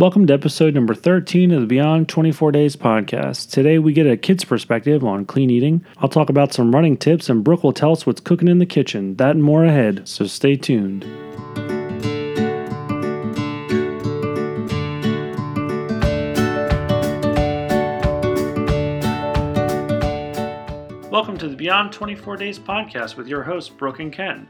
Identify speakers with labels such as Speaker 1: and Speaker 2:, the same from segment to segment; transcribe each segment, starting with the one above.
Speaker 1: Welcome to episode number 13 of the Beyond 24 Days podcast. Today we get a kid's perspective on clean eating. I'll talk about some running tips, and Brooke will tell us what's cooking in the kitchen. That and more ahead, so stay tuned. Welcome to the Beyond 24 Days podcast with your hosts, Brooke and Ken.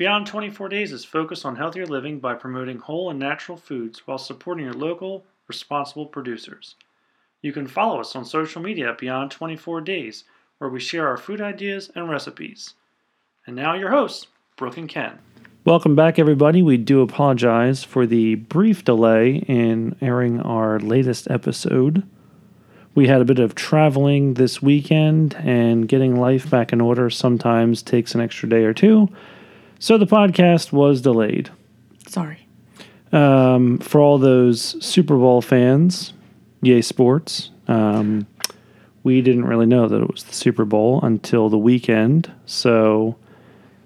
Speaker 1: Beyond 24 Days is focused on healthier living by promoting whole and natural foods while supporting your local, responsible producers. You can follow us on social media at Beyond 24 Days, where we share our food ideas and recipes. And now, your hosts, Brooke and Ken. Welcome back, everybody. We do apologize for the brief delay in airing our latest episode. We had a bit of traveling this weekend, and getting life back in order sometimes takes an extra day or two. So the podcast was delayed.
Speaker 2: Sorry.
Speaker 1: Um, for all those Super Bowl fans, yay sports. Um, we didn't really know that it was the Super Bowl until the weekend. So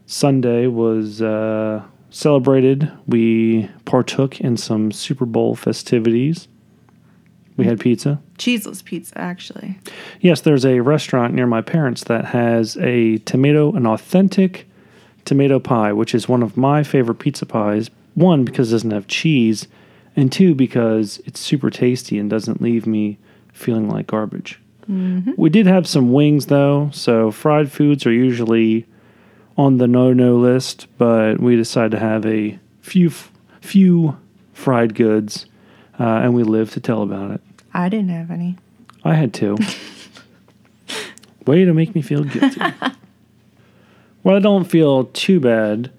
Speaker 1: Sunday was uh, celebrated. We partook in some Super Bowl festivities. We had pizza.
Speaker 2: Cheeseless pizza, actually.
Speaker 1: Yes, there's a restaurant near my parents that has a tomato, an authentic tomato pie, which is one of my favorite pizza pies. One, because it doesn't have cheese, and two, because it's super tasty and doesn't leave me feeling like garbage. We did have some wings though, so fried foods are usually on the no-no list, but we decided to have a few few fried goods, uh, and we live to tell about it.
Speaker 2: I didn't have any.
Speaker 1: I had two. Way to make me feel guilty. well, I don't feel too bad.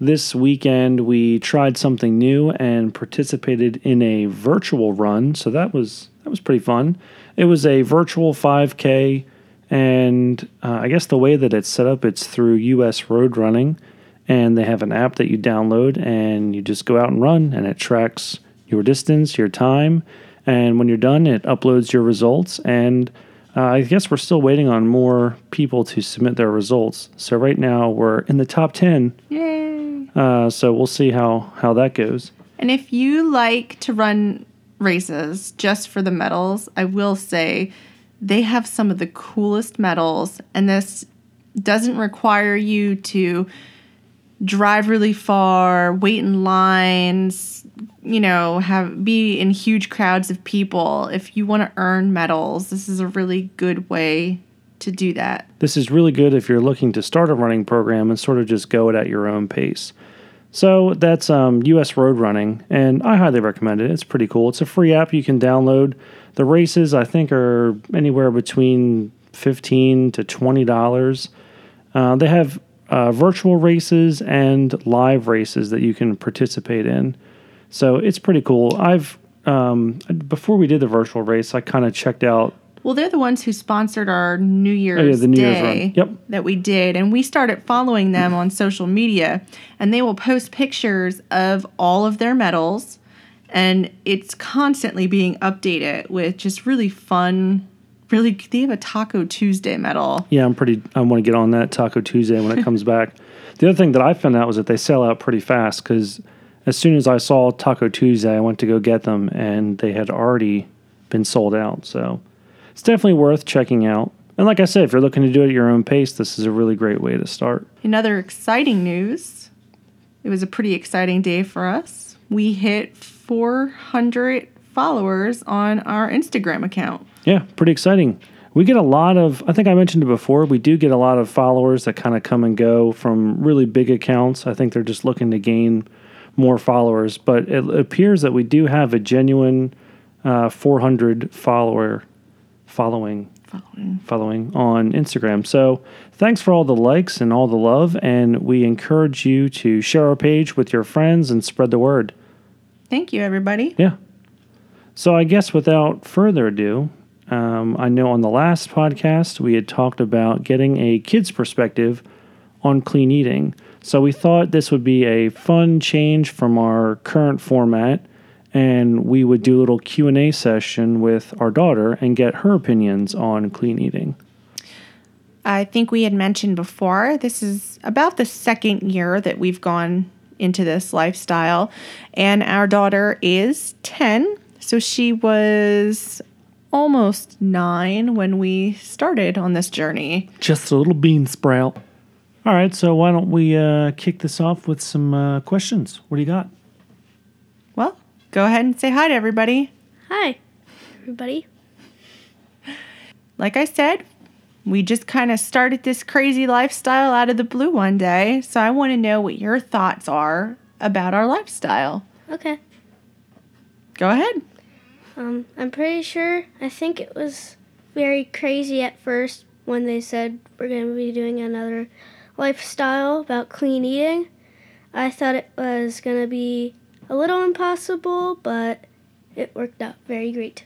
Speaker 1: This weekend we tried something new and participated in a virtual run, so that was that was pretty fun. It was a virtual 5K, and uh, I guess the way that it's set up, it's through US Road Running, and they have an app that you download, and you just go out and run, and it tracks your distance, your time, and when you're done, it uploads your results. And uh, I guess we're still waiting on more people to submit their results. So right now we're in the top 10.
Speaker 2: Yay.
Speaker 1: Uh, so we'll see how, how that goes.
Speaker 2: And if you like to run races just for the medals, I will say they have some of the coolest medals, and this doesn't require you to drive really far, wait in lines, you know, have be in huge crowds of people. If you want to earn medals, this is a really good way to do that.
Speaker 1: This is really good if you're looking to start a running program and sort of just go it at your own pace. So that's um, US Road Running, and I highly recommend it. It's pretty cool. It's a free app you can download. The races, I think, are anywhere between fifteen to twenty dollars. Uh, they have uh, virtual races and live races that you can participate in. So it's pretty cool. I've um, before we did the virtual race, I kind of checked out
Speaker 2: Well, they're the ones who sponsored our New Year's
Speaker 1: Oh, yeah, the New Year's
Speaker 2: Day
Speaker 1: run. Yep.
Speaker 2: that we did, and we started following them on social media, and they will post pictures of all of their medals, and it's constantly being updated with just really fun. Really, they have a Taco Tuesday medal.
Speaker 1: Yeah, I'm pretty. I want to get on that Taco Tuesday when it comes back. The other thing that I found out was that they sell out pretty fast because as soon as I saw Taco Tuesday, I went to go get them and they had already been sold out. So it's definitely worth checking out. And like I said, if you're looking to do it at your own pace, this is a really great way to start.
Speaker 2: In other exciting news, it was a pretty exciting day for us. We hit 400 followers on our Instagram account.
Speaker 1: Yeah, pretty exciting. We get a lot of, I think I mentioned it before, we do get a lot of followers that kind of come and go from really big accounts. I think they're just looking to gain more followers, but it appears that we do have a genuine uh, 400 follower following
Speaker 2: Following.
Speaker 1: following on Instagram. So thanks for all the likes and all the love, and we encourage you to share our page with your friends and spread the word.
Speaker 2: Thank you, everybody.
Speaker 1: Yeah. So I guess without further ado, um, I know on the last podcast we had talked about getting a kid's perspective on clean eating. So we thought this would be a fun change from our current format, and we would do a little Q and A session with our daughter and get her opinions on clean eating.
Speaker 2: I think we had mentioned before, this is about the second year that we've gone into this lifestyle, and our daughter is 10. So she was almost nine when we started on this journey.
Speaker 1: Just a little bean sprout. All right, so why don't we uh, kick this off with some uh, questions? What do you got?
Speaker 2: Well, go ahead and say hi to everybody.
Speaker 3: Hi, everybody.
Speaker 2: Like I said, we just kind of started this crazy lifestyle out of the blue one day. So I want to know what your thoughts are about our lifestyle.
Speaker 3: Okay.
Speaker 2: Go ahead.
Speaker 3: Um, I'm pretty sure. I think it was very crazy at first when they said we're going to be doing another lifestyle about clean eating. I thought it was going to be a little impossible, but it worked out very great.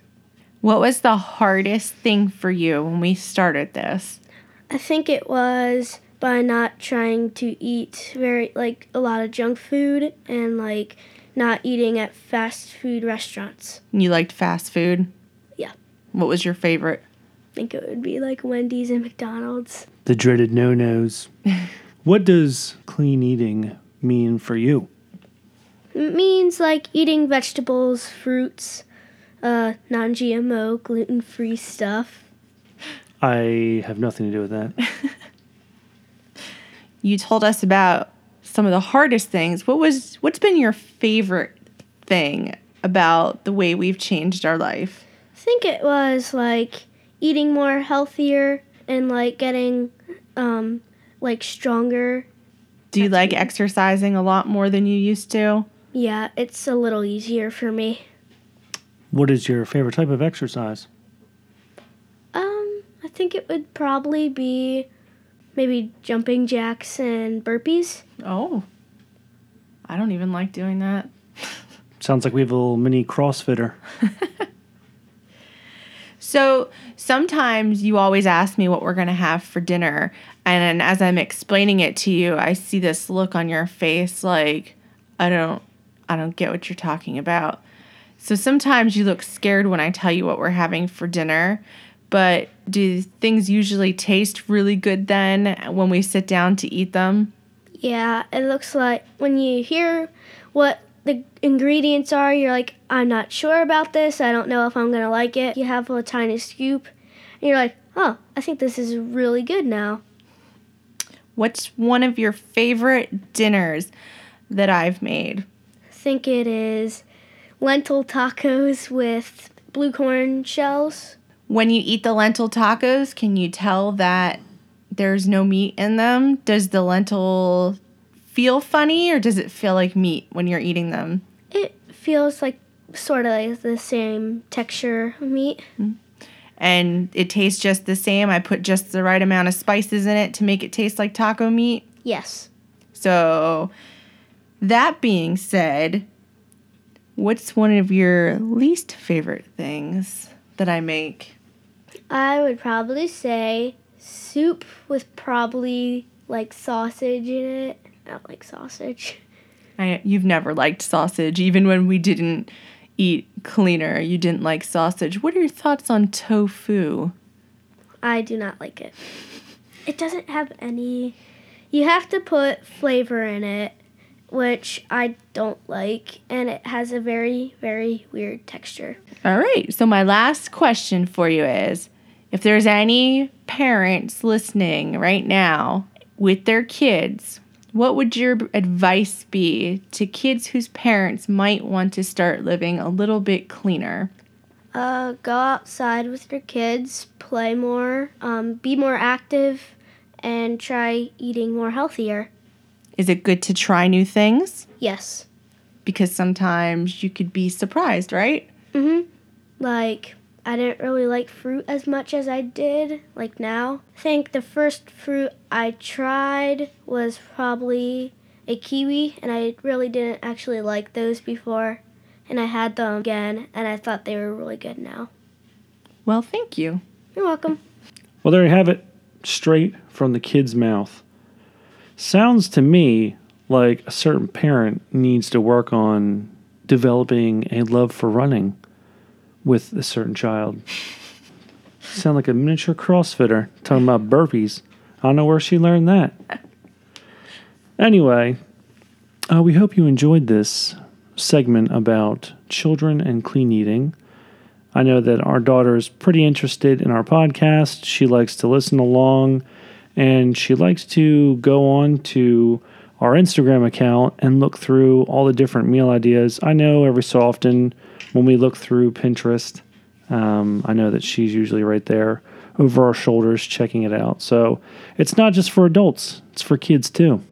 Speaker 2: What was the hardest thing for you when we started this?
Speaker 3: I think it was by not trying to eat very like a lot of junk food and like not eating at fast food restaurants.
Speaker 2: You liked fast food?
Speaker 3: Yeah.
Speaker 2: What was your favorite?
Speaker 3: I think it would be like Wendy's and McDonald's.
Speaker 1: The dreaded no nos. what does clean eating mean for you?
Speaker 3: It means like eating vegetables, fruits, uh, non GMO, gluten free stuff.
Speaker 1: I have nothing to do with that.
Speaker 2: you told us about some of the hardest things. What was what's been your favorite thing about the way we've changed our life?
Speaker 3: I think it was like eating more healthier and like getting um like stronger.
Speaker 2: Do you like exercising a lot more than you used to?
Speaker 3: Yeah, it's a little easier for me.
Speaker 1: What is your favorite type of exercise?
Speaker 3: Um, I think it would probably be maybe jumping jacks and burpees.
Speaker 2: Oh. I don't even like doing that.
Speaker 1: Sounds like we have a little mini CrossFitter.
Speaker 2: so sometimes you always ask me what we're going to have for dinner. And as I'm explaining it to you, I see this look on your face like, I don't, I don't get what you're talking about. So sometimes you look scared when I tell you what we're having for dinner. But do things usually taste really good then when we sit down to eat them?
Speaker 3: Yeah, it looks like when you hear what the ingredients are, you're like, I'm not sure about this. I don't know if I'm going to like it. You have a tiny scoop, and you're like, oh, I think this is really good now.
Speaker 2: What's one of your favorite dinners that I've made?
Speaker 3: I think it is lentil tacos with blue corn shells.
Speaker 2: When you eat the lentil tacos, can you tell that there's no meat in them? Does the lentil feel funny or does it feel like meat when you're eating them?
Speaker 3: It feels like sort of like the same texture of meat.
Speaker 2: Mm-hmm. And it tastes just the same. I put just the right amount of spices in it to make it taste like taco meat.
Speaker 3: Yes.
Speaker 2: So, that being said, what's one of your least favorite things that I make?
Speaker 3: I would probably say soup with probably like sausage in it. I don't like sausage.
Speaker 2: I, you've never liked sausage, even when we didn't eat cleaner. You didn't like sausage. What are your thoughts on tofu?
Speaker 3: I do not like it. It doesn't have any. You have to put flavor in it, which I don't like, and it has a very, very weird texture.
Speaker 2: All right. So, my last question for you is if there's any parents listening right now with their kids, what would your advice be to kids whose parents might want to start living a little bit cleaner?
Speaker 3: Uh, go outside with your kids, play more, um, be more active, and try eating more healthier.
Speaker 2: Is it good to try new things?
Speaker 3: Yes.
Speaker 2: Because sometimes you could be surprised, right?
Speaker 3: Mm hmm. Like, I didn't really like fruit as much as I did like now. I think the first fruit I tried was probably a kiwi, and I really didn't actually like those before. And I had them again, and I thought they were really good now.
Speaker 2: Well, thank you.
Speaker 3: You're welcome.
Speaker 1: Well, there you have it, straight from the kid's mouth. Sounds to me like a certain parent needs to work on developing a love for running with a certain child. Sound like a miniature CrossFitter talking about burpees. I don't know where she learned that. Anyway, uh, we hope you enjoyed this segment about children and clean eating. I know that our daughter is pretty interested in our podcast. She likes to listen along and she likes to go on to our Instagram account and look through all the different meal ideas. I know every so often when we look through Pinterest, um, I know that she's usually right there over our shoulders checking it out. So it's not just for adults, it's for kids too.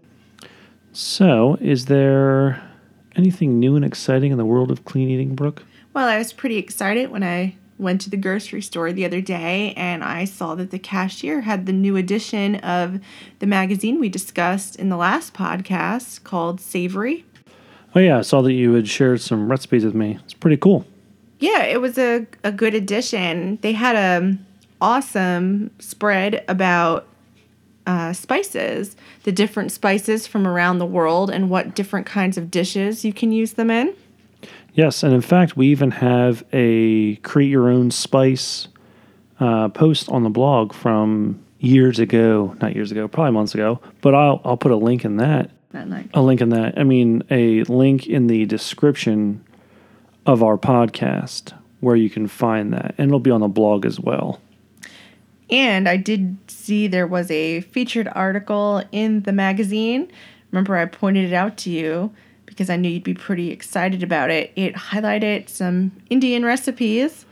Speaker 1: So, is there anything new and exciting in the world of clean eating, Brooke?
Speaker 2: Well, I was pretty excited when I went to the grocery store the other day and I saw that the cashier had the new edition of the magazine we discussed in the last podcast called Savory.
Speaker 1: Oh, yeah, I saw that you had shared some recipes with me. It's pretty cool.
Speaker 2: Yeah, it was a, a good addition. They had a awesome spread about uh, spices, the different spices from around the world, and what different kinds of dishes you can use them in.
Speaker 1: Yes, and in fact, we even have a create your own spice uh, post on the blog from years ago, not years ago, probably months ago. But I'll I'll put a link in that.
Speaker 2: That night.
Speaker 1: A link in that. I mean, a link in the description of our podcast where you can find that, and it'll be on the blog as well.
Speaker 2: And I did see there was a featured article in the magazine. Remember, I pointed it out to you because I knew you'd be pretty excited about it. It highlighted some Indian recipes.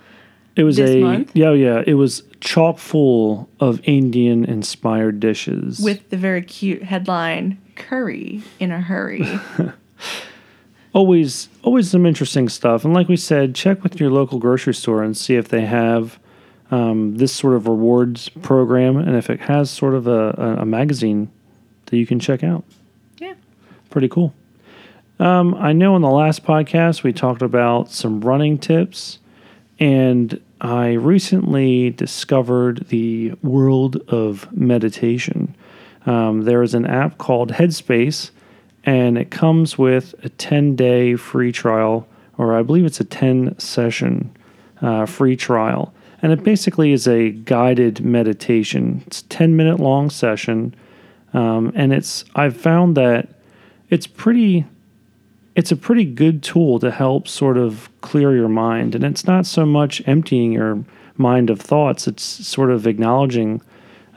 Speaker 1: It was a
Speaker 2: month?
Speaker 1: yeah yeah. It was chock full of Indian inspired dishes
Speaker 2: with the very cute headline curry in a hurry
Speaker 1: always always some interesting stuff. And like we said, check with your local grocery store and see if they have um, this sort of rewards program, and if it has sort of a, a, a magazine that you can check out.
Speaker 2: yeah
Speaker 1: Pretty cool. Um, I know in the last podcast we talked about some running tips, and I recently discovered the world of meditation. Um, there is an app called Headspace, and it comes with a 10 day free trial, or I believe it's a 10 session uh, free trial. And it basically is a guided meditation. It's a 10 minute long session. Um, and it's, I've found that it's pretty it's a pretty good tool to help sort of clear your mind and it's not so much emptying your mind of thoughts it's sort of acknowledging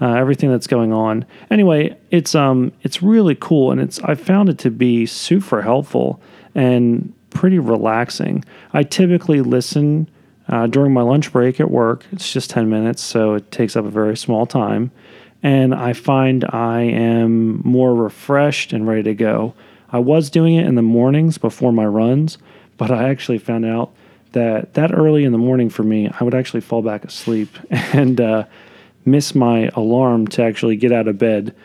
Speaker 1: uh, everything that's going on. Anyway it's um it's really cool and it's i found it to be super helpful and pretty relaxing. I typically listen uh, during my lunch break at work it's just 10 minutes so it takes up a very small time and i find i am more refreshed and ready to go. I was doing it in the mornings before my runs, but I actually found out that that early in the morning for me, I would actually fall back asleep. And uh, miss my alarm to actually get out of bed.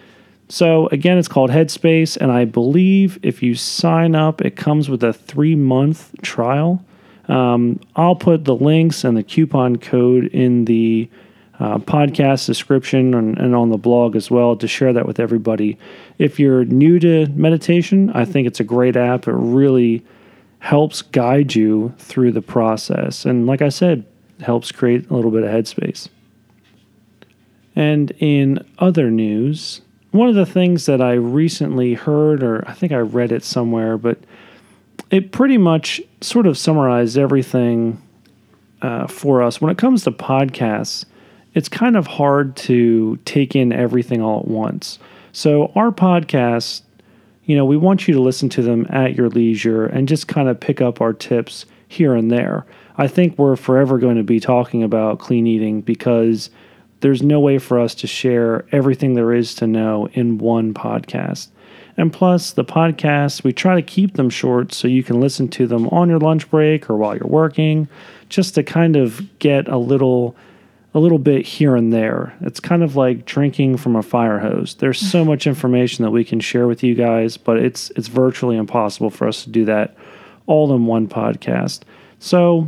Speaker 1: So again, it's called Headspace, and I believe if you sign up, it comes with a three month trial. Um, I'll put the links and the coupon code in the uh, podcast description and, and on the blog as well to share that with everybody. If you're new to meditation, I think it's a great app. It really helps guide you through the process. And like I said, helps create a little bit of headspace. And in other news, one of the things that I recently heard, or I think I read it somewhere, but it pretty much sort of summarized everything uh, for us. When it comes to podcasts, it's kind of hard to take in everything all at once. So, our podcasts, you know, we want you to listen to them at your leisure and just kind of pick up our tips here and there. I think we're forever going to be talking about clean eating because there's no way for us to share everything there is to know in one podcast. And plus, the podcasts, we try to keep them short so you can listen to them on your lunch break or while you're working, just to kind of get a little a little bit here and there. It's kind of like drinking from a fire hose. There's so much information that we can share with you guys, but it's it's virtually impossible for us to do that all in one podcast. So,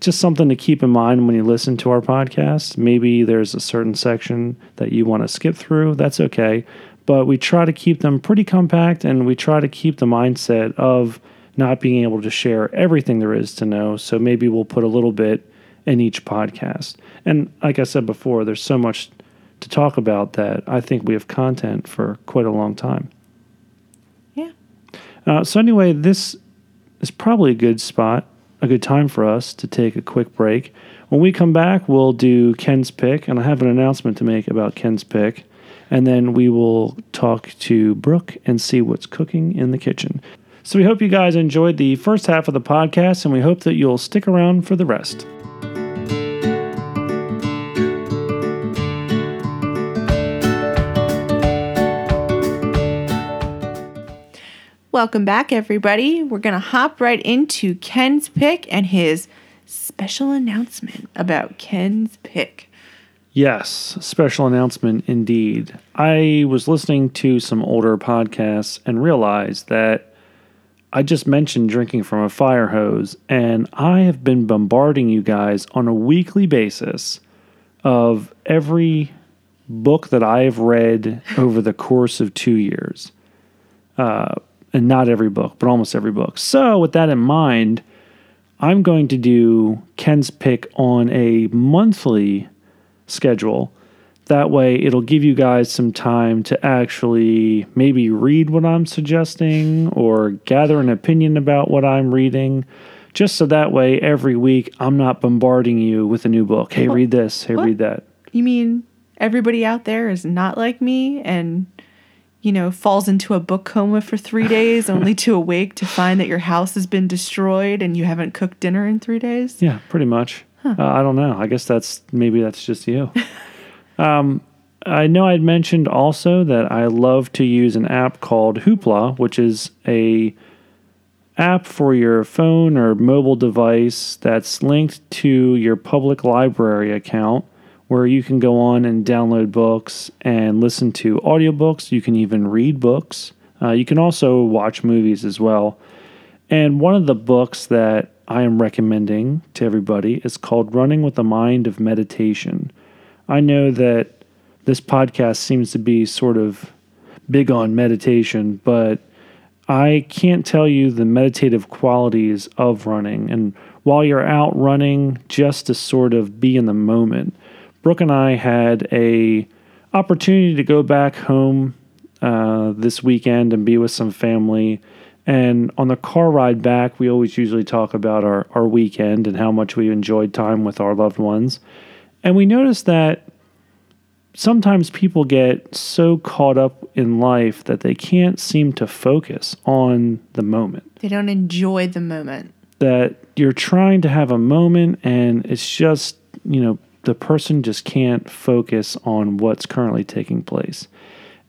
Speaker 1: just something to keep in mind when you listen to our podcast. Maybe there's a certain section that you want to skip through. That's okay. But we try to keep them pretty compact and we try to keep the mindset of not being able to share everything there is to know. So maybe we'll put a little bit in each podcast. And like I said before, there's so much to talk about that I think we have content for quite a long time.
Speaker 2: Yeah.
Speaker 1: Uh, so anyway, this is probably a good spot, a good time for us to take a quick break. When we come back, we'll do Ken's pick, and I have an announcement to make about Ken's pick. And then we will talk to Brooke and see what's cooking in the kitchen. So we hope you guys enjoyed the first half of the podcast, and we hope that you'll stick around for the rest.
Speaker 2: Welcome back, everybody. We're going to hop right into Ken's pick and his special announcement about Ken's pick.
Speaker 1: Yes, special announcement indeed. I was listening to some older podcasts and realized that I just mentioned drinking from a fire hose, and I have been bombarding you guys on a weekly basis of every book that I have read over the course of two years. Uh, and not every book, but almost every book. So, with that in mind, I'm going to do Ken's pick on a monthly schedule. That way, it'll give you guys some time to actually maybe read what I'm suggesting or gather an opinion about what I'm reading. Just so that way, every week, I'm not bombarding you with a new book. Hey, read this. Hey,
Speaker 2: What?
Speaker 1: read that.
Speaker 2: You mean everybody out there is not like me and, you know, falls into a book coma for three days only to awake to find that your house has been destroyed and you haven't cooked dinner in three days?
Speaker 1: Yeah, pretty much. Uh, I don't know. I guess that's maybe that's just you. um, I know I'd mentioned also that I love to use an app called Hoopla, which is a app for your phone or mobile device that's linked to your public library account where you can go on and download books and listen to audiobooks. You can even read books. Uh, you can also watch movies as well. And one of the books that I am recommending to everybody is called Running with the Mind of Meditation. I know that this podcast seems to be sort of big on meditation, but I can't tell you the meditative qualities of running. And while you're out running, just to sort of be in the moment. Brooke and I had a opportunity to go back home uh, this weekend and be with some family. And on the car ride back, we always usually talk about our, our weekend and how much we enjoyed time with our loved ones. And we noticed that sometimes people get so caught up in life that they can't seem to focus on the moment.
Speaker 2: They don't enjoy the moment.
Speaker 1: That you're trying to have a moment and it's just, you know, the person just can't focus on what's currently taking place.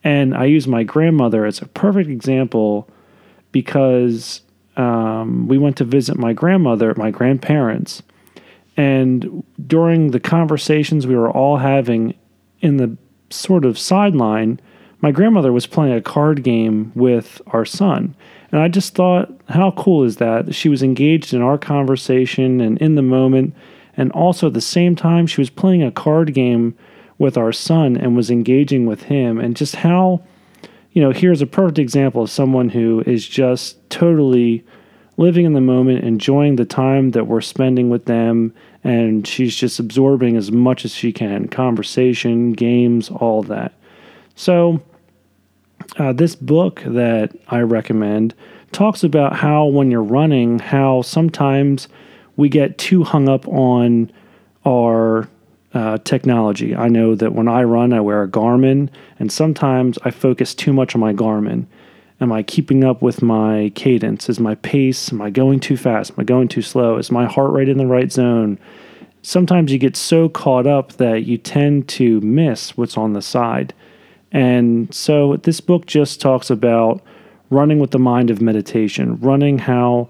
Speaker 1: And I use my grandmother as a perfect example because um, we went to visit my grandmother, my grandparents, and during the conversations we were all having in the sort of sideline, my grandmother was playing a card game with our son. And I just thought, how cool is that? She was engaged in our conversation and in the moment. And also at the same time, she was playing a card game with our son and was engaging with him. And just how, you know, here's a perfect example of someone who is just totally living in the moment, enjoying the time that we're spending with them. And she's just absorbing as much as she can conversation, games, all that. So, uh, this book that I recommend talks about how when you're running, how sometimes we get too hung up on our uh, technology. I know that when I run, I wear a Garmin, and sometimes I focus too much on my Garmin. Am I keeping up with my cadence? Is my pace? Am I going too fast? Am I going too slow? Is my heart rate in the right zone? Sometimes you get so caught up that you tend to miss what's on the side. And so this book just talks about running with the mind of meditation, running how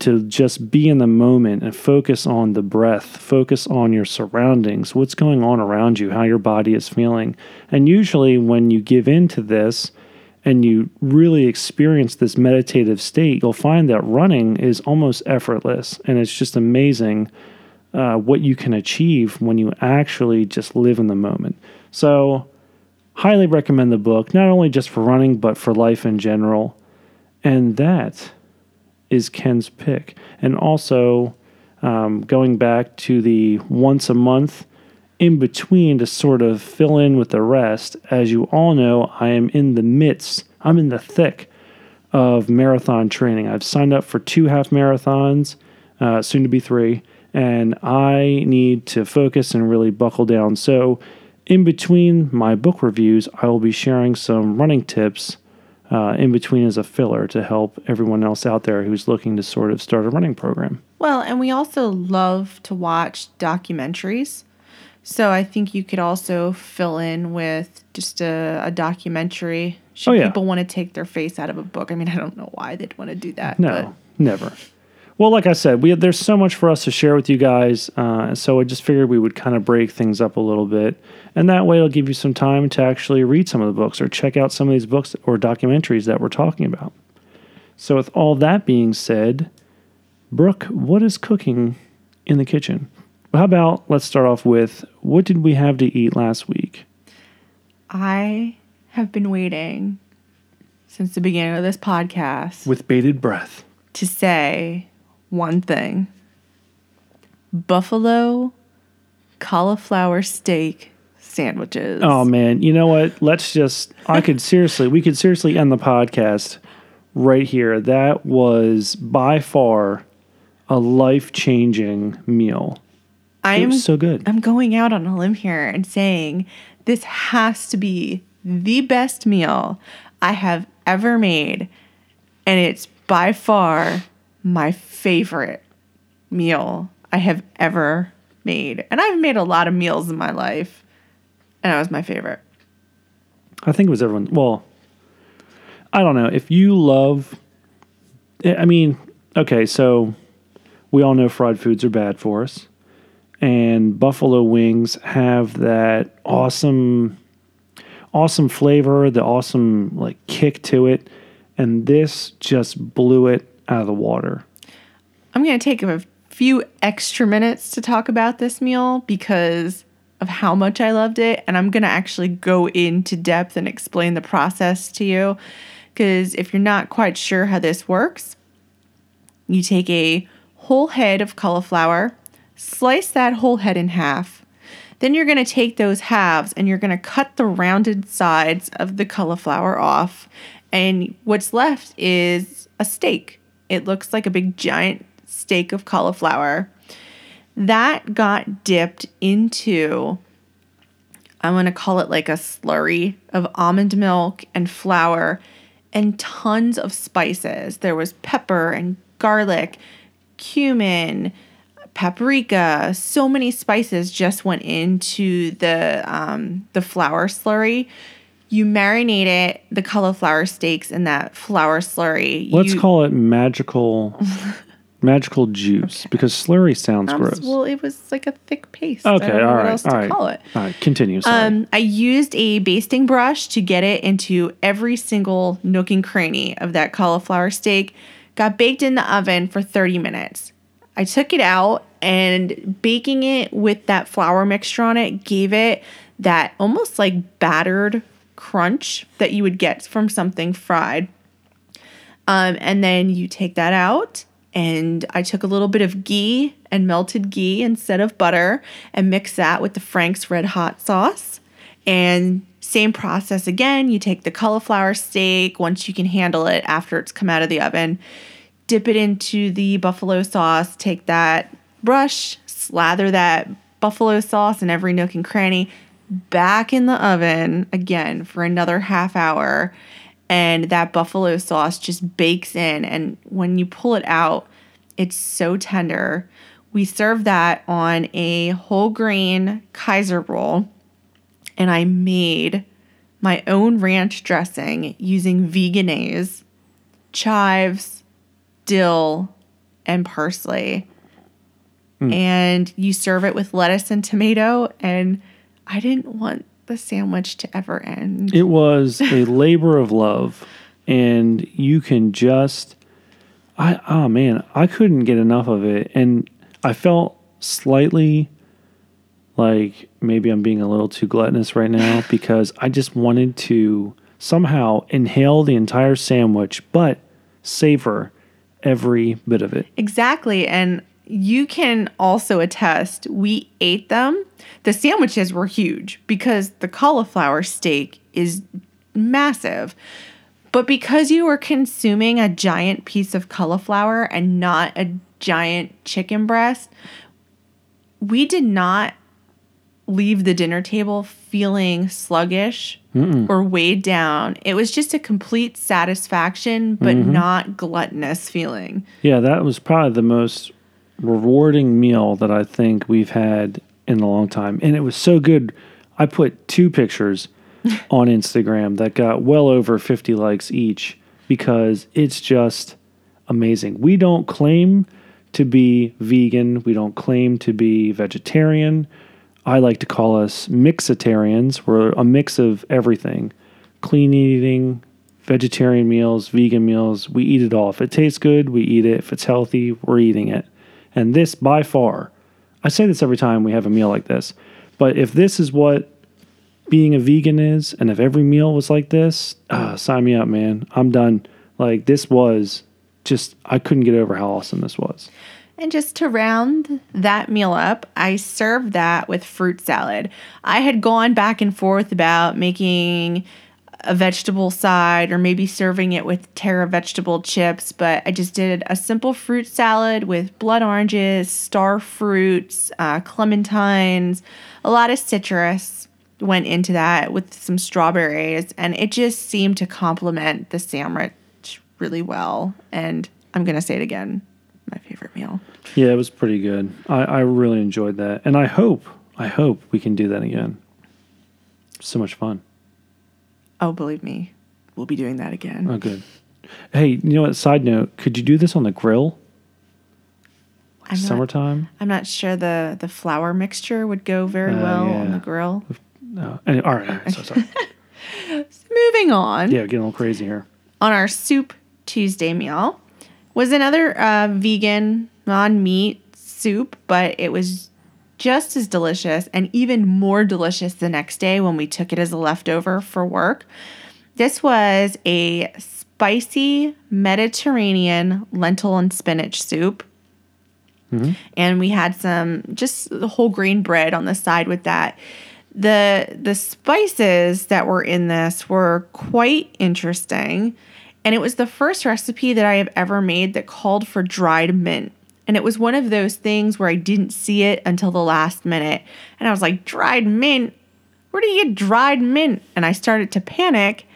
Speaker 1: to just be in the moment and focus on the breath, focus on your surroundings, what's going on around you, how your body is feeling. And usually, when you give in to this and you really experience this meditative state, you'll find that running is almost effortless. And it's just amazing uh, what you can achieve when you actually just live in the moment. So, highly recommend the book, not only just for running, but for life in general. And that is Ken's pick. And also, um, going back to the once a month in between to sort of fill in with the rest. As you all know, I am in the midst, I'm in the thick of marathon training. I've signed up for two half marathons, uh, soon to be three, and I need to focus and really buckle down. So, in between my book reviews, I will be sharing some running tips uh, in between as a filler to help everyone else out there who's looking to sort of start a running program.
Speaker 2: Well, and we also love to watch documentaries. So I think you could also fill in with just a, a documentary. Should
Speaker 1: Oh, yeah.
Speaker 2: people want to take their face out of a book? I mean, I don't know why they'd want to do that.
Speaker 1: No, never. Well, like I said, we there's so much for us to share with you guys, uh, so I just figured we would kind of break things up a little bit, and that way it'll give you some time to actually read some of the books or check out some of these books or documentaries that we're talking about. So, with all that being said, Brooke, what is cooking in the kitchen? How about let's start off with what did we have to eat last week?
Speaker 2: I have been waiting since the beginning of this podcast
Speaker 1: With bated breath.
Speaker 2: to say one thing buffalo cauliflower steak sandwiches.
Speaker 1: Oh man, you know what? Let's just I could seriously we could seriously end the podcast right here. That was by far a life-changing meal.
Speaker 2: I am
Speaker 1: so good.
Speaker 2: I'm going out on a limb here and saying this has to be the best meal I have ever made. And it's by far my favorite meal I have ever made. And I've made a lot of meals in my life. And that was my favorite.
Speaker 1: I think it was everyone. Well, I don't know if you love. Eh, I mean, okay, so we all know fried foods are bad for us, and buffalo wings have that awesome, awesome flavor, the awesome like kick to it, and this just blew it out of the water.
Speaker 2: I'm going to take a few extra minutes to talk about this meal because of how much I loved it. And I'm going to actually go into depth and explain the process to you. Because if you're not quite sure how this works, you take a whole head of cauliflower, slice that whole head in half. Then you're going to take those halves and you're going to cut the rounded sides of the cauliflower off. And what's left is a steak. It looks like a big giant steak of cauliflower. That got dipped into, I'm going to call it like a slurry of almond milk and flour and tons of spices. There was pepper and garlic, cumin, paprika. So many spices just went into the um, the flour slurry. You marinate it, the cauliflower steaks in that flour slurry.
Speaker 1: Let's
Speaker 2: you,
Speaker 1: call it magical, magical juice because slurry sounds
Speaker 2: um,
Speaker 1: gross.
Speaker 2: Well, it was like a thick paste. I
Speaker 1: okay,
Speaker 2: don't know
Speaker 1: all
Speaker 2: what
Speaker 1: right,
Speaker 2: else
Speaker 1: all
Speaker 2: to
Speaker 1: right,
Speaker 2: call it.
Speaker 1: all right. Continue. Sorry.
Speaker 2: Um, I used a basting brush to get it into every single nook and cranny of that cauliflower steak. Got baked in the oven for 30 minutes. I took it out and baking it with that flour mixture on it gave it that almost like battered crunch that you would get from something fried. Um, and then you take that out, and I took a little bit of ghee and melted ghee instead of butter and mix that with the Frank's Red Hot sauce. And same process again. You take the cauliflower steak once you can handle it after it's come out of the oven, dip it into the buffalo sauce, take that brush, slather that buffalo sauce in every nook and cranny, back in the oven again for another half hour and that buffalo sauce just bakes in. And when you pull it out it's so tender. We serve that on a whole grain kaiser roll. And i made my own ranch dressing using Vegenaise chives dill and parsley. Hmm. And you serve it with lettuce and tomato. And i didn't want the sandwich to ever end
Speaker 1: It was a labor of love, and you can just, I oh man, I couldn't get enough of it, and I felt slightly like maybe I'm being a little too gluttonous right now because I just wanted to somehow inhale the entire sandwich, but savor every bit of it.
Speaker 2: Exactly. And you can also attest, we ate them. The sandwiches were huge because the cauliflower steak is massive. But because you were consuming a giant piece of cauliflower and not a giant chicken breast, we did not leave the dinner table feeling sluggish or weighed down. It was just a complete satisfaction, but mm-hmm. not gluttonous feeling.
Speaker 1: Yeah, that was probably the most rewarding meal that I think we've had in a long time. And it was so good. I put two pictures on Instagram that got well over 50 likes each because it's just amazing. We don't claim to be vegan, we don't claim to be vegetarian. I like to call us mixitarians. We're a mix of everything clean eating, vegetarian meals, vegan meals. We eat it all. If it tastes good, we eat it. If it's healthy, we're eating it. And this, by far, I say this every time we have a meal like this, but if this is what being a vegan is, and if every meal was like this, ah, sign me up, man. I'm done. Like, this was just, I couldn't get over how awesome this was.
Speaker 2: And just to round that meal up, I served that with fruit salad. I had gone back and forth about making a vegetable side or maybe serving it with Terra vegetable chips, but I just did a simple fruit salad with blood oranges, star fruits, uh, clementines, a lot of citrus went into that with some strawberries, and it just seemed to complement the sandwich really well. And I'm going to say it again my favorite meal.
Speaker 1: Yeah, it was pretty good. I, I really enjoyed that. And I hope, I hope we can do that again. So much fun.
Speaker 2: Oh, believe me, we'll be doing that again.
Speaker 1: Oh, good. Hey, you know what? Side note, could you do this on the grill? Like
Speaker 2: I'm not-
Speaker 1: summertime?
Speaker 2: I'm not sure the the flour mixture would go very
Speaker 1: Uh,
Speaker 2: well
Speaker 1: yeah.
Speaker 2: on the grill.
Speaker 1: No. Any- all right. all right, So sorry.
Speaker 2: Moving on.
Speaker 1: yeah, getting a little crazy here.
Speaker 2: on our soup Tuesday meal was another uh, vegan non meat soup, but it was just as delicious and even more delicious the next day when we took it as a leftover for work. This was a spicy Mediterranean lentil and spinach soup. Mm-hmm. And we had some just whole grain bread on the side with that. The the spices that were in this were quite interesting. And it was the first recipe that I have ever made that called for dried mint. And it was one of those things where I didn't see it until the last minute. And I was like, dried mint? Where do you get dried mint? And I started to panic.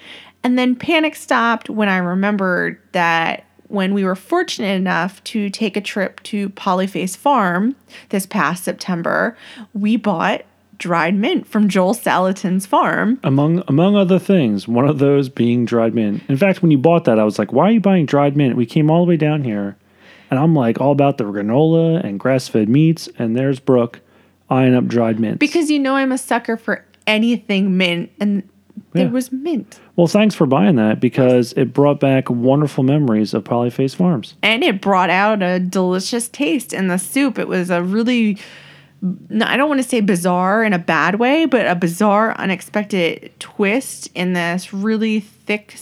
Speaker 2: And then panic stopped when I remembered that when we were fortunate enough to take a trip to Polyface Farm this past September, we bought dried mint from Joel Salatin's farm.
Speaker 1: Among among other things, one of those being dried mint. In fact, when you bought that, I was like, "Why are you buying dried mint?" We came all the way down here, and I'm like all about the granola and grass-fed meats, and there's Brooke eyeing up dried mint.
Speaker 2: Because you know I'm a sucker for anything mint, and there
Speaker 1: Yeah.
Speaker 2: was mint.
Speaker 1: well, thanks for buying that because it brought back wonderful memories of Polyface Farms.
Speaker 2: and it brought out a delicious taste in the soup. It was a really, I don't want to say bizarre in a bad way, but a bizarre, unexpected twist in this really thick,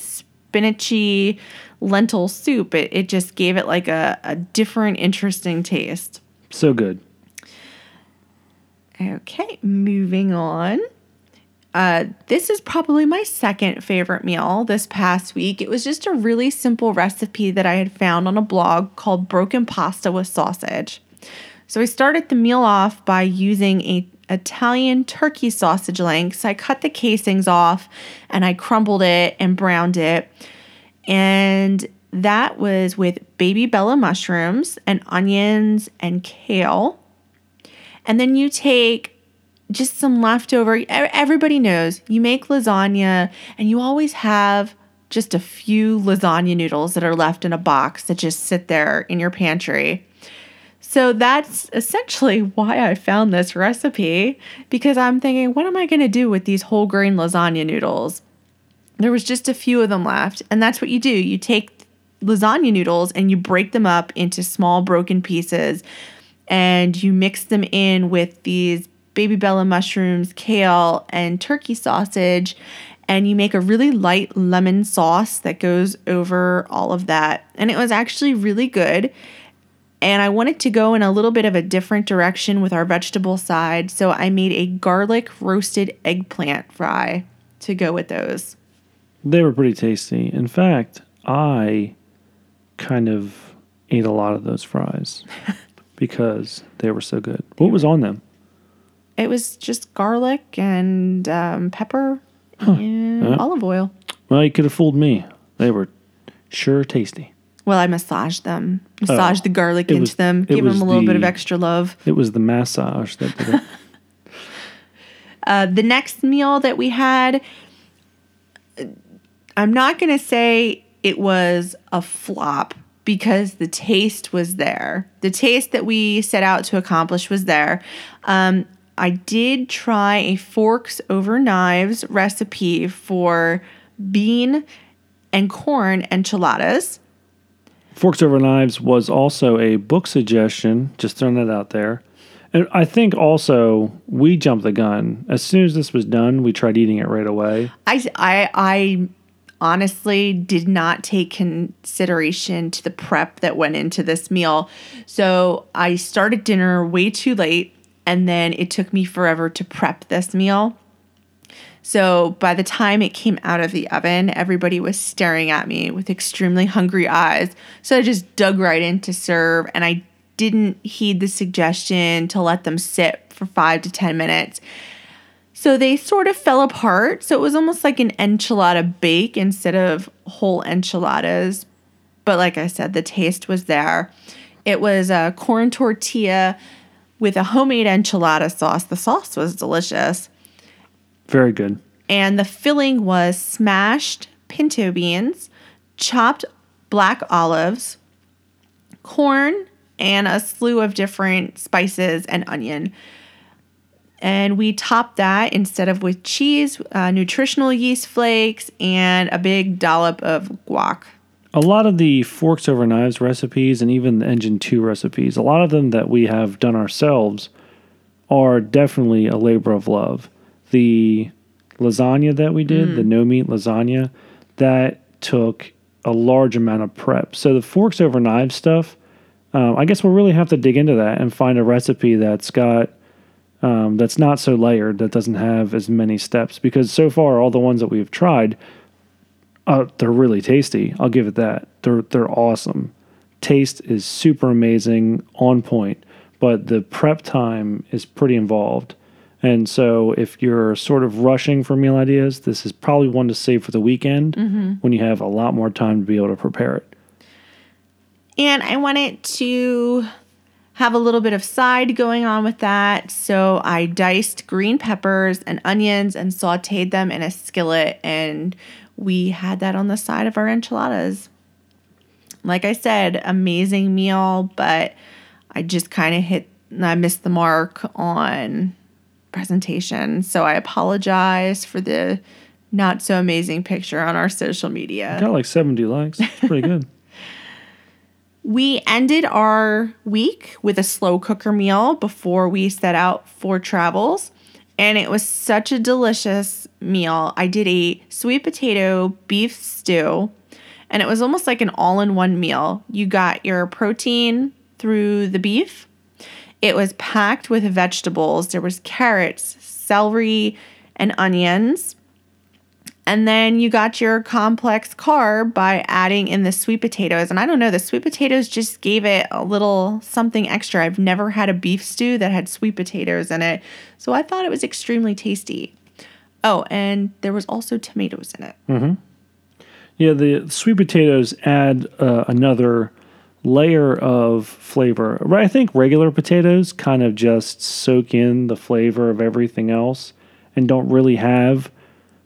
Speaker 2: spinachy lentil soup. It, it just gave it like a, a different, interesting taste.
Speaker 1: So good.
Speaker 2: Okay, moving on. Uh, this is probably my second favorite meal this past week. It was just a really simple recipe that I had found on a blog called Broken Pasta with Sausage. So I started the meal off by using a Italian turkey sausage lengths. I cut the casings off and I crumbled it and browned it. And that was with baby bella mushrooms and onions and kale. And then you take just some leftover. Everybody knows you make lasagna and you always have just a few lasagna noodles that are left in a box that just sit there in your pantry. So that's essentially why I found this recipe because I'm thinking, what am I going to do with these whole grain lasagna noodles? There was just a few of them left, and that's what you do. You take lasagna noodles and you break them up into small broken pieces and you mix them in with these baby bella mushrooms, kale, and turkey sausage. And you make a really light lemon sauce that goes over all of that. And it was actually really good. And I wanted to go in a little bit of a different direction with our vegetable side. So I made a garlic roasted eggplant fry to go with those.
Speaker 1: They were pretty tasty. In fact, I kind of ate a lot of those fries because they were so good. What was on them?
Speaker 2: It was just garlic and um, pepper and
Speaker 1: Yeah.
Speaker 2: olive oil.
Speaker 1: Well, you could have fooled me. They were sure tasty.
Speaker 2: Well, I massaged them, massaged the garlic
Speaker 1: Oh.
Speaker 2: Into
Speaker 1: was-
Speaker 2: them,
Speaker 1: it
Speaker 2: gave them a little bit of extra love.
Speaker 1: It was the massage that did it.
Speaker 2: Uh, the next meal that we had, I'm not going to say it was a flop because the taste was there. The taste that we set out to accomplish was there. Um, I did try a forks over knives recipe for bean and corn enchiladas.
Speaker 1: Forks Over Knives was also a book suggestion, just throwing that out there. And I think also we jumped the gun. As soon as this was done, we tried eating it right away.
Speaker 2: I, I, I honestly did not take consideration to the prep that went into this meal. So I started dinner way too late, and then it took me forever to prep this meal. So by the time it came out of the oven, everybody was staring at me with extremely hungry eyes. So I just dug right in to serve, and I didn't heed the suggestion to let them sit for five to 10 minutes. So they sort of fell apart. So it was almost like an enchilada bake instead of whole enchiladas. But like I said, the taste was there. It was a corn tortilla with a homemade enchilada sauce. The sauce was delicious.
Speaker 1: Very good.
Speaker 2: And the filling was smashed pinto beans, chopped black olives, corn, and a slew of different spices and onion. And we top that instead of with cheese, uh, nutritional yeast flakes, and a big dollop of guac.
Speaker 1: A lot of the Forks Over Knives recipes and even the Engine 2 recipes, a lot of them that we have done ourselves are definitely a labor of love. The lasagna that we did, the no meat lasagna, that took a large amount of prep. So the Forks Over Knives stuff, um, I guess we'll really have to dig into that and find a recipe that's got um, that's not so layered, that doesn't have as many steps. Because so far, all the ones that we've tried, uh, they're really tasty. I'll give it that. They're they're awesome. Taste is super amazing, on point, but the prep time is pretty involved. And so, if you're sort of rushing for meal ideas, this is probably one to save for the weekend when you have a lot more time to be able to prepare it.
Speaker 2: And I wanted to have a little bit of side going on with that. So I diced green peppers and onions and sauteed them in a skillet. And we had that on the side of our enchiladas. Like I said, amazing meal, but I just kind of hit, I missed the mark on presentation. So I apologize for the not so amazing picture on our social media.
Speaker 1: Got like 70 likes. It's pretty good.
Speaker 2: We ended our week with a slow cooker meal before we set out for travels. And it was such a delicious meal. I did a sweet potato beef stew, and it was almost like an all in one meal. You got your protein through the beef, it was packed with vegetables. There was carrots, celery, and onions. And then you got your complex carb by adding in the sweet potatoes. And I don't know, the sweet potatoes just gave it a little something extra. I've never had a beef stew that had sweet potatoes in it. So I thought it was extremely tasty. Oh, and there was also tomatoes in it. Mm-hmm.
Speaker 1: Yeah, the sweet potatoes add uh, another layer of flavor. I think regular potatoes kind of just soak in the flavor of everything else and don't really have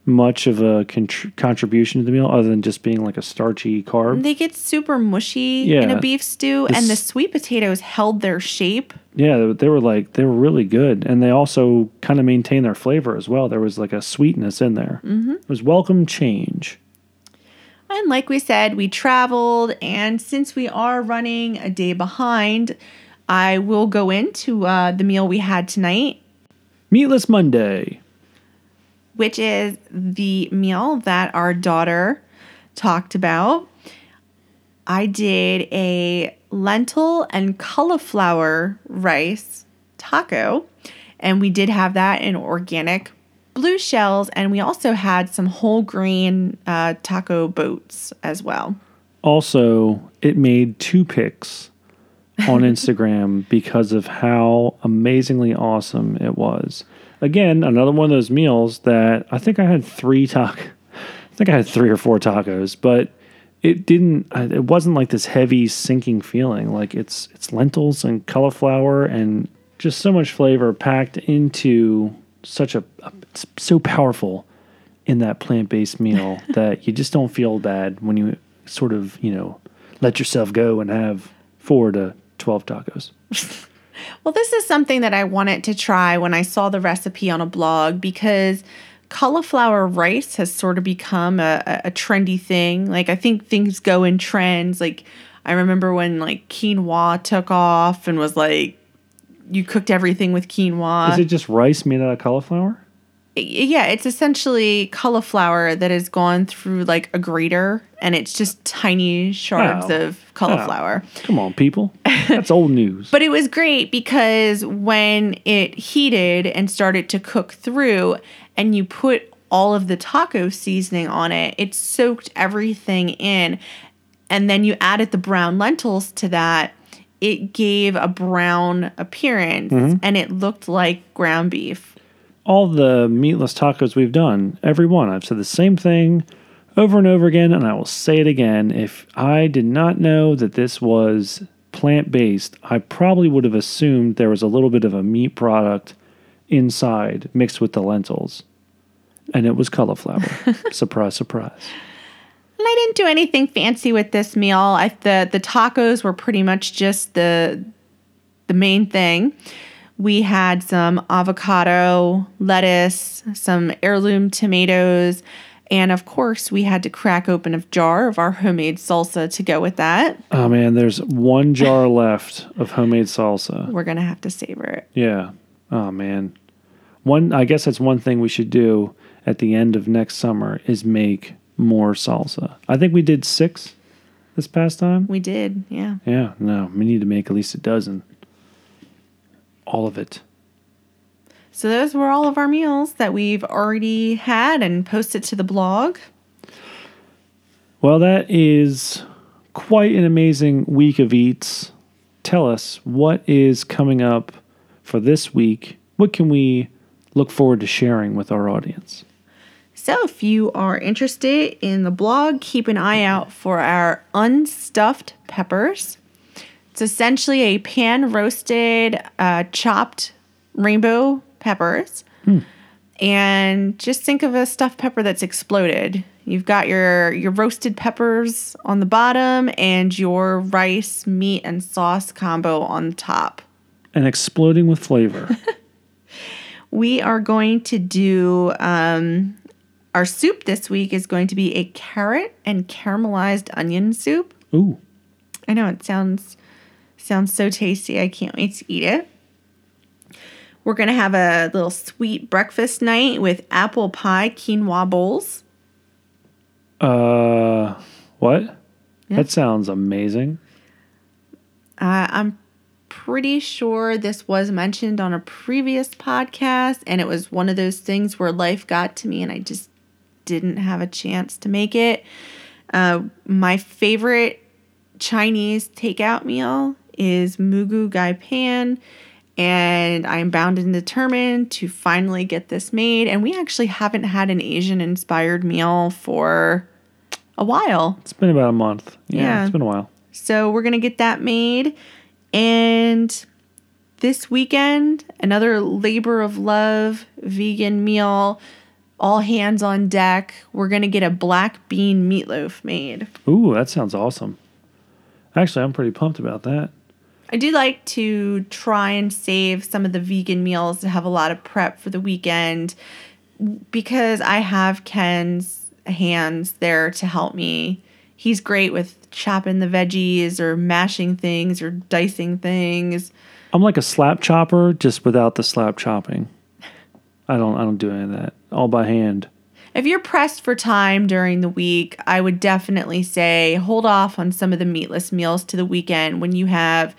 Speaker 1: much of a contr- contribution to the meal other than just being like a starchy carb.
Speaker 2: They get super mushy in a beef stew, and the sweet potatoes held their shape.
Speaker 1: Yeah, they- they were like they were really good, and they also kind of maintain their flavor as well. There was like a sweetness in there. Mm-hmm. It was welcome change.
Speaker 2: And like we said, we traveled, and since we are running a day behind, I will go into uh, the meal we had tonight,
Speaker 1: Meatless Monday.
Speaker 2: Which is the meal that our daughter talked about. I did a lentil and cauliflower rice taco, and we did have that in organic blue shells, and we also had some whole grain uh, taco boats as well.
Speaker 1: Also, it made two pics on Instagram because of how amazingly awesome it was. Again, another one of those meals that I think I had three taco. I think I had three or four tacos, but it didn't. It wasn't like this heavy sinking feeling. Like it's it's lentils and cauliflower and just so much flavor packed into such a, a it's so powerful in that plant based meal that you just don't feel bad when you sort of you know let yourself go and have four to twelve tacos.
Speaker 2: Well, this is something that I wanted to try when I saw the recipe on a blog because cauliflower rice has sort of become a, a trendy thing. Like, I think things go in trends. Like, I remember when like quinoa took off and was like, you cooked everything with quinoa.
Speaker 1: Is it just rice made out of cauliflower?
Speaker 2: Yeah, it's essentially cauliflower that has gone through like a grater and it's just tiny shards
Speaker 1: Oh.
Speaker 2: of cauliflower.
Speaker 1: Come on, people. That's old news.
Speaker 2: But it was great because when it heated and started to cook through, and you put all of the taco seasoning on it, it soaked everything in. And then you added the brown lentils to that, it gave a brown appearance mm-hmm. and it looked like ground beef.
Speaker 1: All the meatless tacos we've done, every one, I've said the same thing over and over again, and I will say it again. If I did not know that this was plant based, I probably would have assumed there was a little bit of a meat product inside mixed with the lentils. And it was cauliflower. surprise, surprise.
Speaker 2: And I didn't do anything fancy with this meal. I the the tacos were pretty much just the the main thing. We had some avocado, lettuce, some heirloom tomatoes, and of course, we had to crack open a jar of our homemade salsa to go with that.
Speaker 1: Oh man, there's one jar left of homemade salsa.
Speaker 2: We're going to have to savor it.
Speaker 1: Yeah. Oh man. One I guess that's one thing we should do at the end of next summer is make more salsa. I think we did 6 this past time.
Speaker 2: We did. Yeah.
Speaker 1: Yeah, no, we need to make at least a dozen. All of it.
Speaker 2: So those were all of our meals that we've already had and posted to the blog.
Speaker 1: Well, that is quite an amazing week of eats. Tell us what is coming up for this week. What can we look forward to sharing with our audience?
Speaker 2: So, if you are interested in the blog, keep an eye out for our unstuffed peppers. It's essentially a pan roasted, uh, chopped rainbow peppers. And just think of a stuffed pepper that's exploded. You've got your, your roasted peppers on the bottom and your rice, meat, and sauce combo on the top.
Speaker 1: And exploding with flavor.
Speaker 2: We are going to do um, our soup this week is going to be a carrot and caramelized onion soup.
Speaker 1: Ooh.
Speaker 2: I know it sounds sounds so tasty. I can't wait to eat it. We're gonna have a little sweet breakfast night with apple pie quinoa bowls.
Speaker 1: Uh, what? That sounds amazing.
Speaker 2: Uh, I'm pretty sure this was mentioned on a previous podcast, and it was one of those things where life got to me and I just didn't have a chance to make it. Uh, my favorite Chinese takeout meal is Moo Goo Gai Pan, and I'm bound and determined to finally get this made. And we actually haven't had an Asian inspired meal for a while.
Speaker 1: It's been about a month. Yeah,
Speaker 2: Yeah.
Speaker 1: it's been a while.
Speaker 2: So we're going to get that made. And this weekend, another labor of love vegan meal, all hands on deck. We're going to get a black bean meatloaf made.
Speaker 1: Ooh, that sounds awesome. Actually, I'm pretty pumped about that.
Speaker 2: I do like to try and save some of the vegan meals to have a lot of prep for the weekend because I have Ken's hands there to help me. He's great with chopping the veggies or mashing things or dicing things.
Speaker 1: I'm like a slap chopper, just without the slap chopping. I don't. I don't do any of that. All by hand.
Speaker 2: If you're pressed for time during the week, I would definitely say hold off on some of the meatless meals to the weekend when you have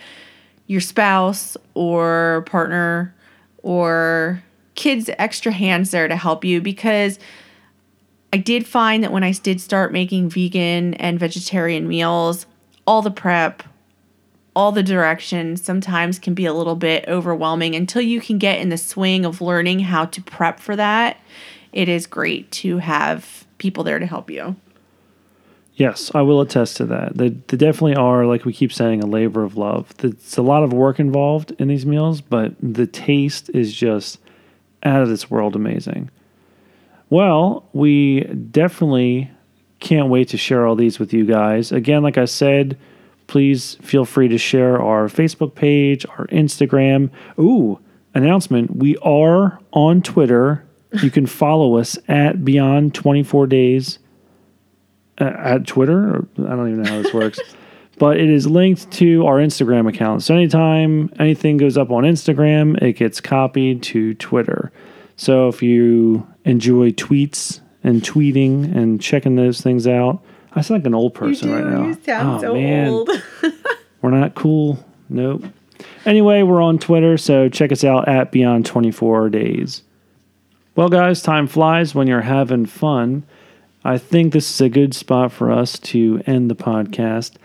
Speaker 2: your spouse or partner or kids extra hands there to help you because I did find that when I did start making vegan and vegetarian meals, all the prep, all the directions sometimes can be a little bit overwhelming until you can get in the swing of learning how to prep for that. It is great to have people there to help you.
Speaker 1: Yes, I will attest to that. They, they definitely are, like we keep saying, a labor of love. It's a lot of work involved in these meals, but the taste is just out of this world amazing. Well, we definitely can't wait to share all these with you guys. Again, like I said, please feel free to share our Facebook page, our Instagram. Ooh, announcement we are on Twitter. You can follow us at Beyond 24 Days uh, at Twitter. I don't even know how this works. but it is linked to our Instagram account. So anytime anything goes up on Instagram, it gets copied to Twitter. So if you enjoy tweets and tweeting and checking those things out, I sound like an old person right now.
Speaker 2: You sound
Speaker 1: oh,
Speaker 2: so
Speaker 1: man.
Speaker 2: old.
Speaker 1: We're not cool. Nope. Anyway, we're on Twitter, so check us out at Beyond 24 Days. Well, guys, time flies when you're having fun. I think this is a good spot for us to end the podcast.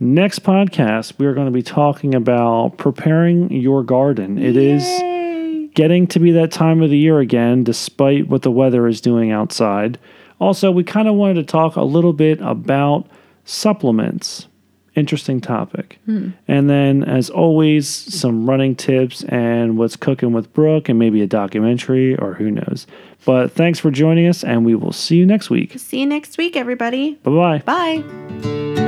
Speaker 1: Next podcast, we are going to be talking about preparing your garden. It is
Speaker 2: Yay.
Speaker 1: getting to be that time of the year again, despite what the weather is doing outside. Also, we kind of wanted to talk a little bit about supplements. Interesting topic. Hmm. And then, as always, some running tips and what's cooking with Brooke, and maybe a documentary or who knows. But thanks for joining us, and we will see you next week.
Speaker 2: See you next week, everybody.
Speaker 1: Bye bye.
Speaker 2: Bye.